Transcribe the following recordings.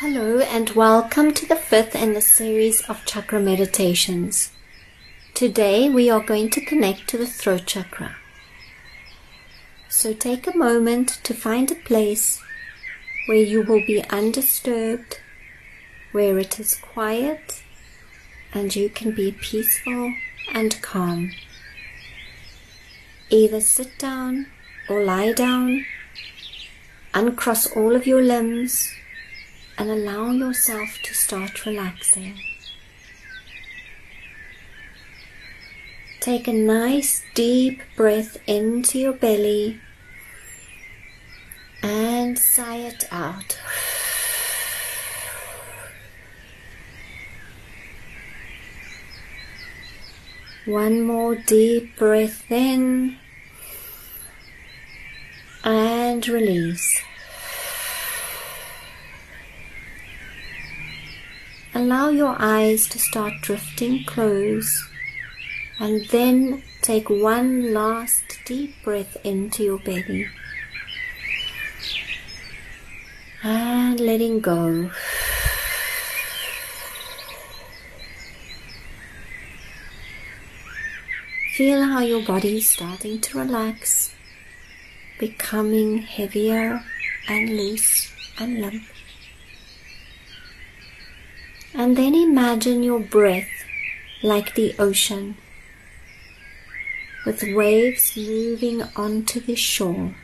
Hello and welcome to the fifth in the series of chakra meditations. Today we are going to connect to the throat chakra. So take a moment to find a place where you will be undisturbed, where it is quiet and you can be peaceful and calm. Either sit down or lie down, uncross all of your limbs and allow yourself to start relaxing. Take a nice deep breath into your belly and sigh it out. One more deep breath in and release. Allow your eyes to start drifting close and then take one last deep breath into your belly and letting go. Feel how your body is starting to relax, becoming heavier and loose and limp. And then imagine your breath like the ocean, with waves moving onto the shore.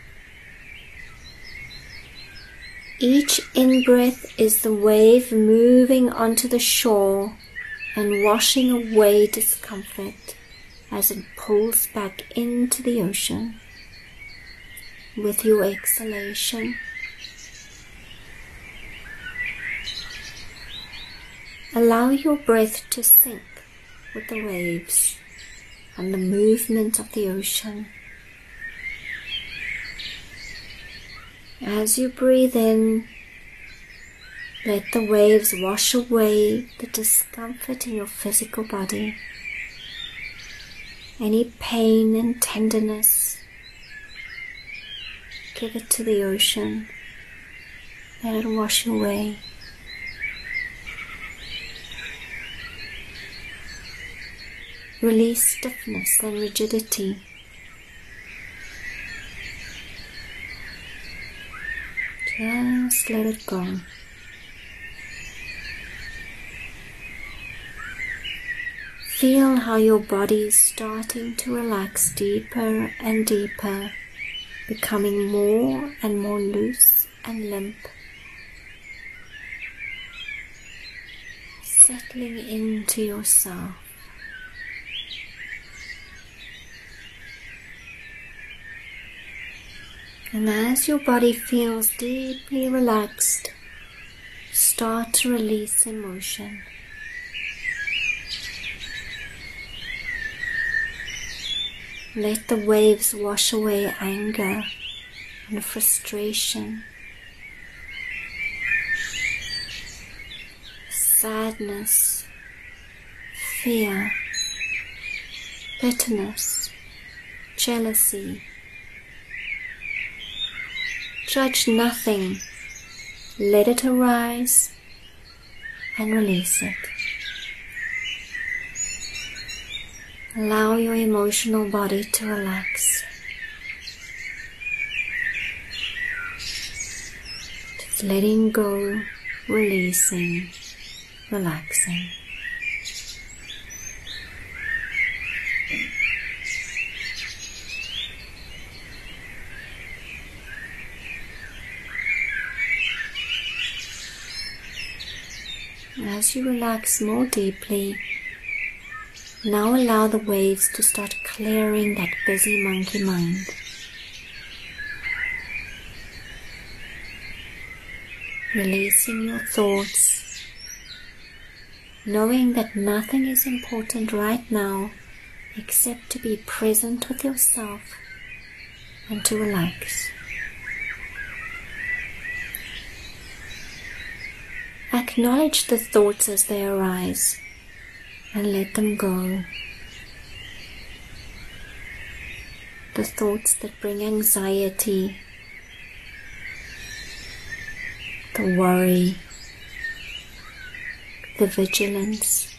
Each in breath is the wave moving onto the shore and washing away discomfort as it pulls back into the ocean. With your exhalation, allow your breath to sink with the waves and the movement of the ocean. As you breathe in, let the waves wash away the discomfort in your physical body any pain and tenderness, give it to the ocean. Let it wash away. Release stiffness and rigidity. Just let it go. Feel how your body is starting to relax deeper and deeper, becoming more and more loose and limp. Settling into yourself. And as your body feels deeply relaxed, start to release emotion. Let the waves wash away anger and frustration, sadness, fear, bitterness, jealousy. Judge nothing, let it arise and release it. Allow your emotional body to relax. Just letting go, releasing, relaxing. As you relax more deeply, now allow the waves to start clearing that busy monkey mind. Releasing your thoughts, knowing that nothing is important right now except to be present with yourself and to relax. Acknowledge the thoughts as they arise and let them go. The thoughts that bring anxiety, the worry, the vigilance.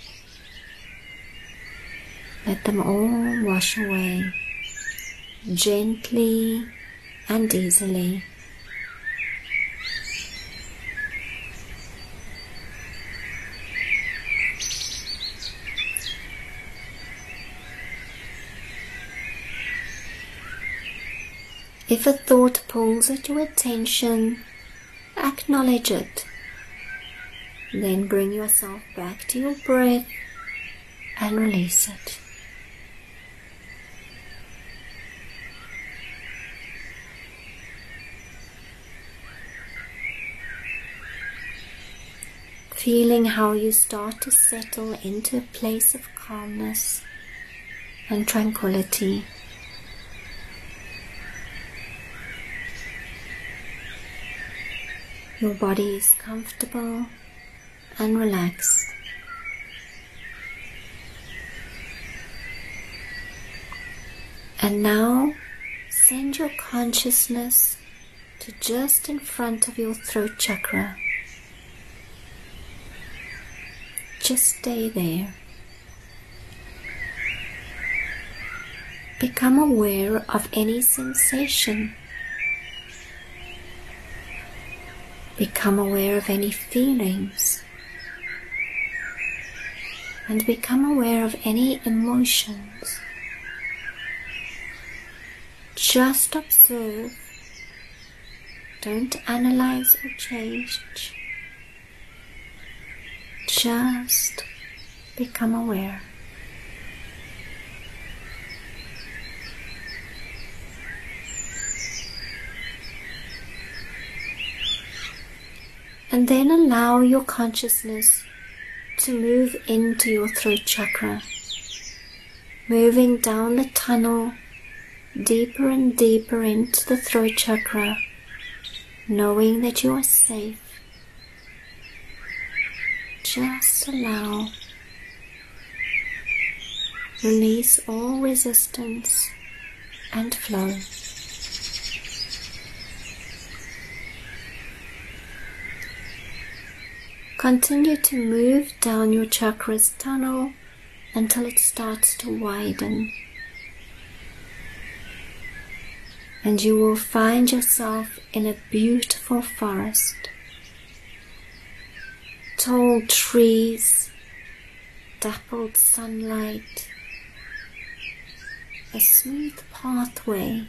Let them all wash away gently and easily. If a thought pulls at your attention, acknowledge it. Then bring yourself back to your breath and release it. Feeling how you start to settle into a place of calmness and tranquility. Your body is comfortable and relaxed. And now send your consciousness to just in front of your throat chakra. Just stay there. Become aware of any sensation Become aware of any feelings and become aware of any emotions. Just observe. Don't analyze or change. Just become aware. And then allow your consciousness to move into your throat chakra, moving down the tunnel deeper and deeper into the throat chakra, knowing that you are safe. Just allow, release all resistance and flow. Continue to move down your chakras tunnel until it starts to widen. And you will find yourself in a beautiful forest. Tall trees, dappled sunlight, a smooth pathway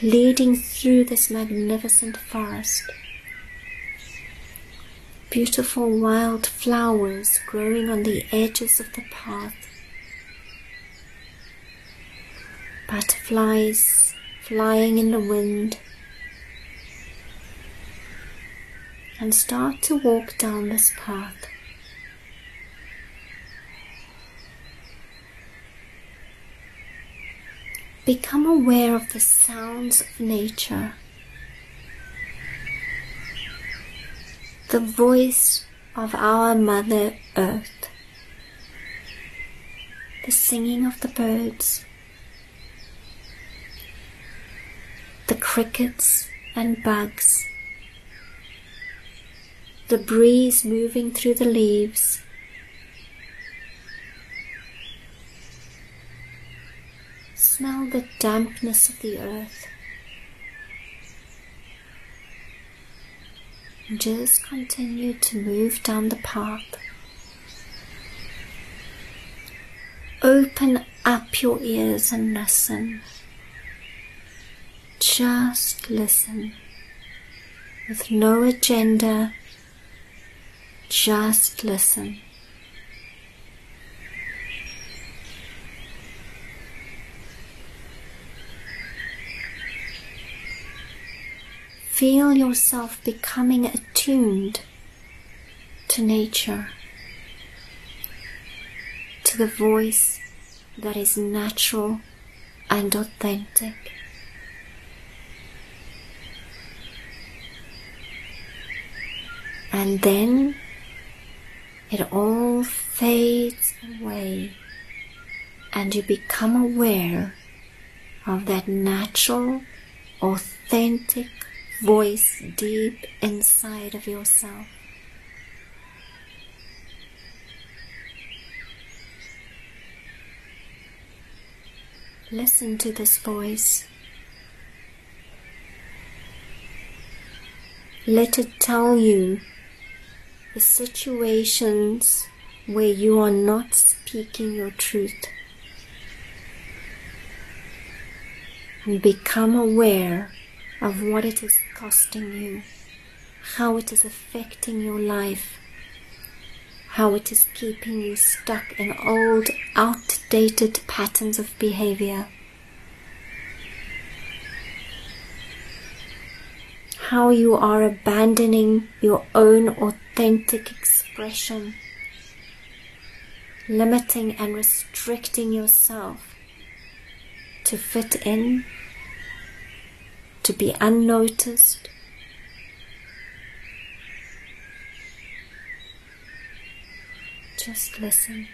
leading through this magnificent forest beautiful wild flowers growing on the edges of the path, butterflies flying in the wind, and start to walk down this path. Become aware of the sounds of nature the voice of our Mother Earth, the singing of the birds, the crickets and bugs, the breeze moving through the leaves. Smell the dampness of the earth. Just continue to move down the path. Open up your ears and listen. Just listen with no agenda. Just listen. Feel yourself becoming attuned to nature, to the voice that is natural and authentic. And then it all fades away and you become aware of that natural, authentic voice deep inside of yourself. Listen to this voice. Let it tell you the situations where you are not speaking your truth. And become aware of what it is costing you, how it is affecting your life, how it is keeping you stuck in old, outdated patterns of behavior. How you are abandoning your own authentic expression, limiting and restricting yourself to fit in, to be unnoticed, Just listen.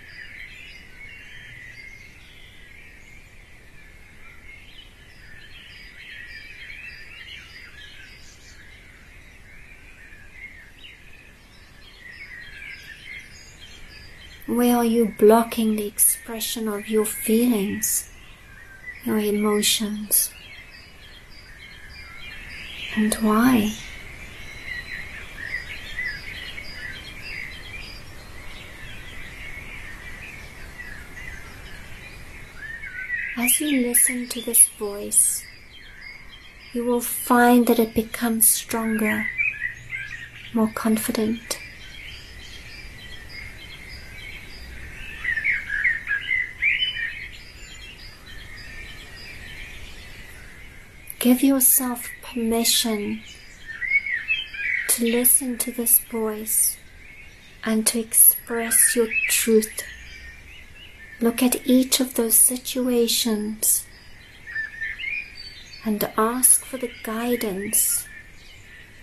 Where are you blocking the expression of your feelings, your emotions? And why? As you listen to this voice, you will find that it becomes stronger, more confident. Give yourself permission to listen to this voice and to express your truth Look at each of those situations and ask for the guidance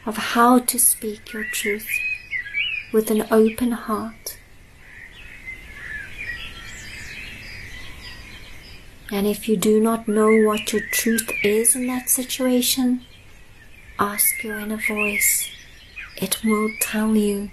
of how to speak your truth with an open heart. And if you do not know what your truth is in that situation, ask your inner voice. It will tell you.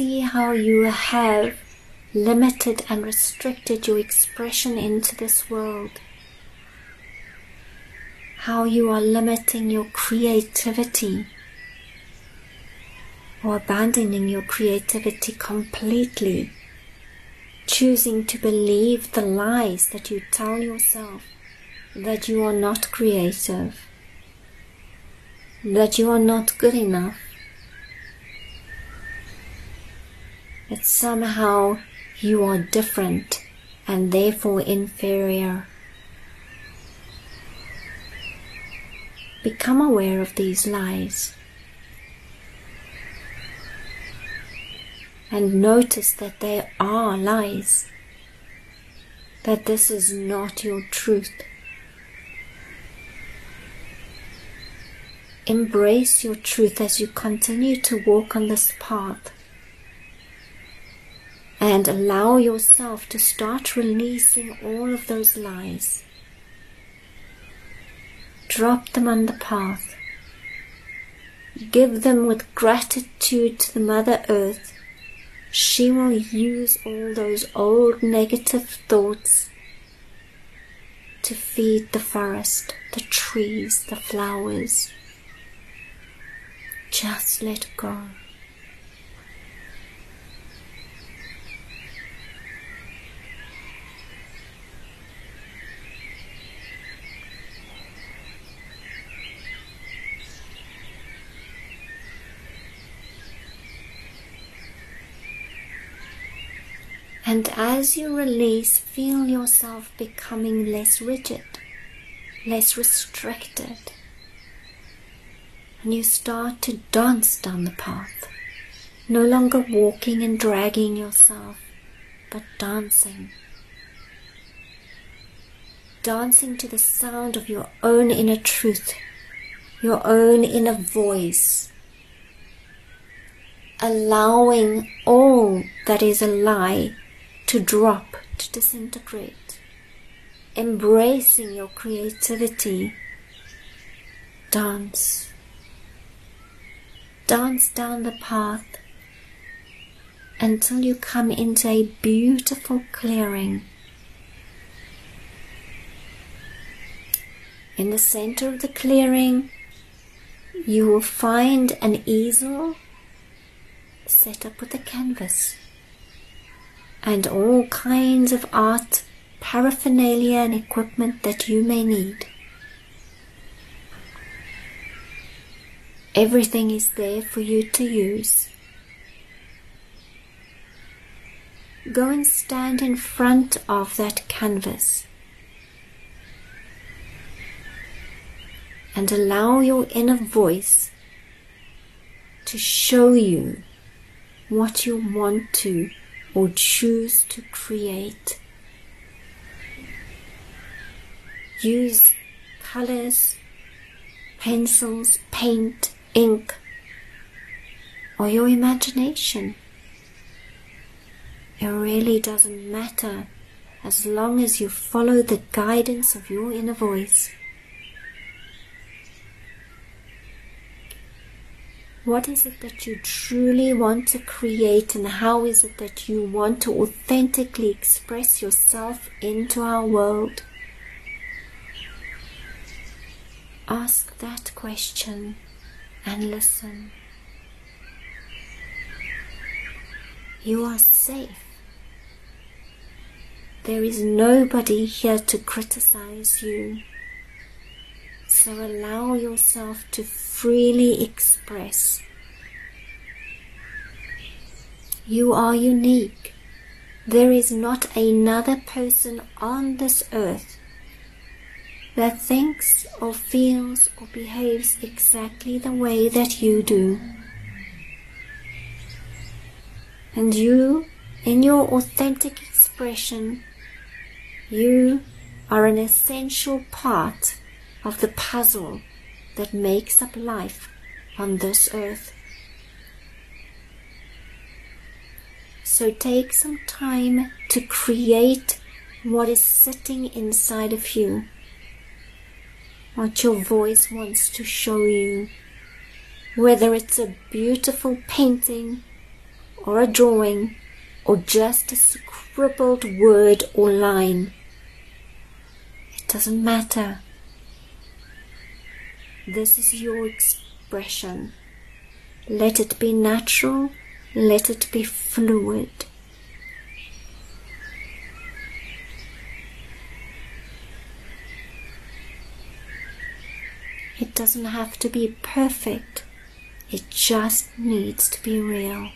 see how you have limited and restricted your expression into this world. How you are limiting your creativity or abandoning your creativity completely, choosing to believe the lies that you tell yourself that you are not creative, that you are not good enough, that somehow you are different and therefore inferior. Become aware of these lies and notice that they are lies, that this is not your truth. Embrace your truth as you continue to walk on this path and allow yourself to start releasing all of those lies. Drop them on the path. Give them with gratitude to the Mother Earth. She will use all those old negative thoughts to feed the forest, the trees, the flowers. Just let go. And as you release, feel yourself becoming less rigid, less restricted. And you start to dance down the path, no longer walking and dragging yourself, but dancing. Dancing to the sound of your own inner truth, your own inner voice, allowing all that is a lie to drop, to disintegrate, embracing your creativity. Dance. Dance down the path until you come into a beautiful clearing. In the center of the clearing, you will find an easel set up with a canvas and all kinds of art paraphernalia and equipment that you may need. Everything is there for you to use. Go and stand in front of that canvas and allow your inner voice to show you what you want to or choose to create. Use colors, pencils, paint, ink, or your imagination. It really doesn't matter as long as you follow the guidance of your inner voice. What is it that you truly want to create, and how is it that you want to authentically express yourself into our world? Ask that question and listen. You are safe. There is nobody here to criticize you. So allow yourself to freely express. You are unique. There is not another person on this earth that thinks or feels or behaves exactly the way that you do. And you, in your authentic expression, you are an essential part of the puzzle that makes up life on this earth. So take some time to create what is sitting inside of you, what your voice wants to show you, whether it's a beautiful painting or a drawing or just a scribbled word or line. It doesn't matter. This is your expression. Let it be natural, let it be fluid. It doesn't have to be perfect, it just needs to be real.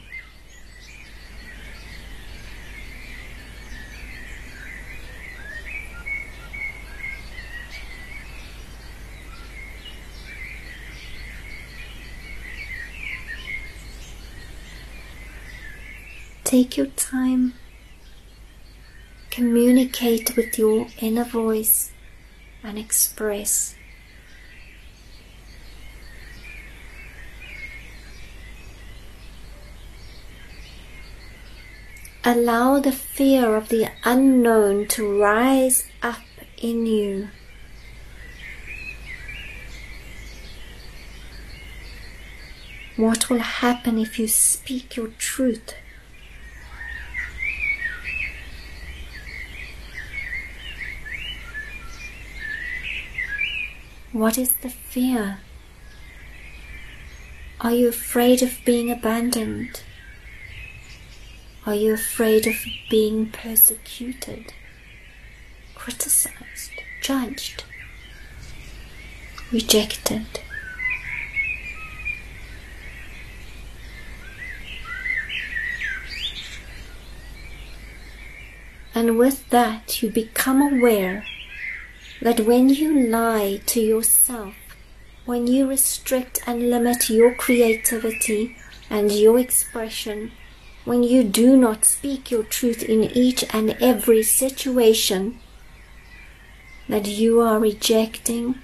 Take your time. Communicate with your inner voice and express. Allow the fear of the unknown to rise up in you. What will happen if you speak your truth? What is the fear? Are you afraid of being abandoned? Are you afraid of being persecuted, criticized, judged, rejected? And with that, you become aware that when you lie to yourself, when you restrict and limit your creativity and your expression, when you do not speak your truth in each and every situation, that you are rejecting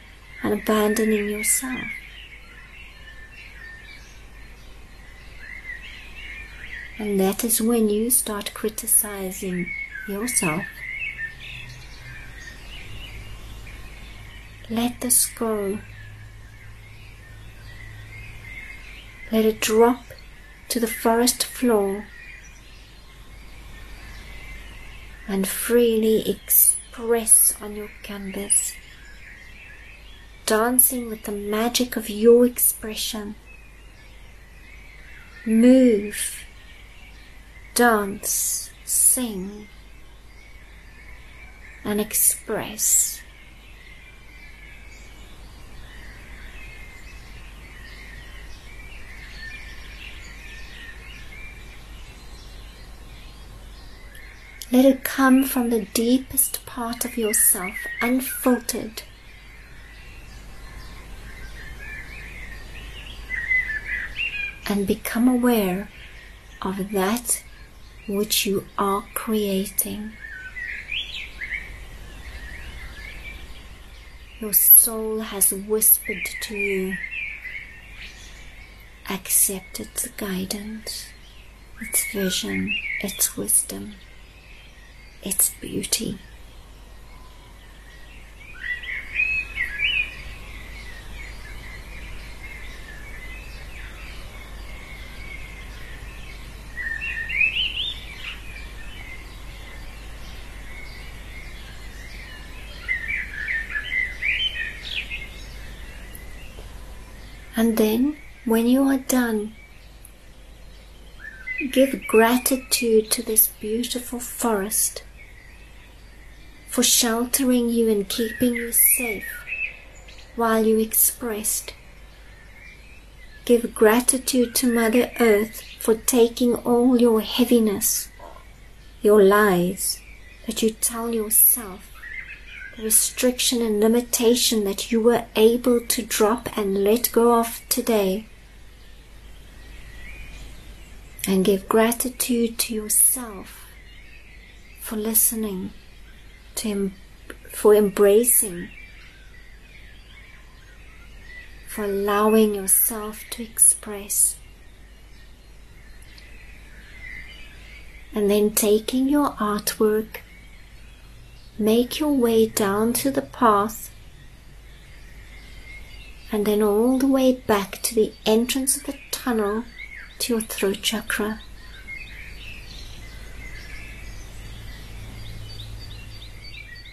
and abandoning yourself. And that is when you start criticizing yourself. Let this go. Let it drop to the forest floor and freely express on your canvas, dancing with the magic of your expression. Move, dance, sing, and express. Let it come from the deepest part of yourself, unfiltered. And become aware of that which you are creating. Your soul has whispered to you. Accept its guidance, its vision, its wisdom its beauty. And then, when you are done, give gratitude to this beautiful forest for sheltering you and keeping you safe while you expressed. Give gratitude to Mother Earth for taking all your heaviness, your lies that you tell yourself, the restriction and limitation that you were able to drop and let go of today. And give gratitude to yourself for listening to for embracing, for allowing yourself to express. And then taking your artwork, make your way down to the path and then all the way back to the entrance of the tunnel to your throat chakra.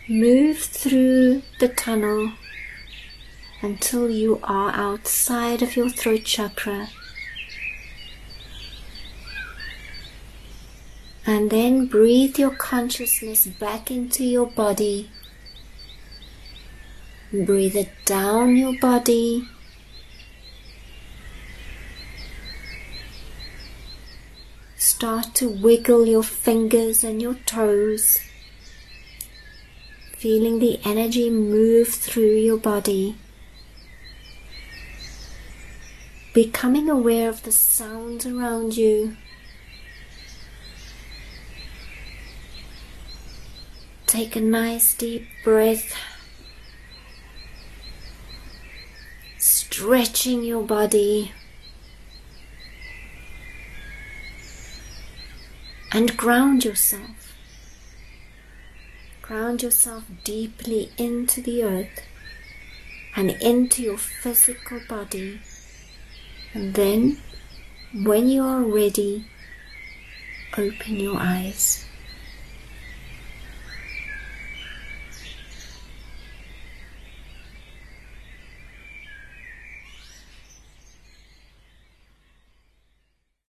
Move through the tunnel until you are outside of your throat chakra. And then breathe your consciousness back into your body. Breathe it down your body. Start to wiggle your fingers and your toes feeling the energy move through your body. Becoming aware of the sounds around you. Take a nice deep breath, stretching your body. And ground yourself. Ground yourself deeply into the earth and into your physical body. And then, when you are ready, open your eyes.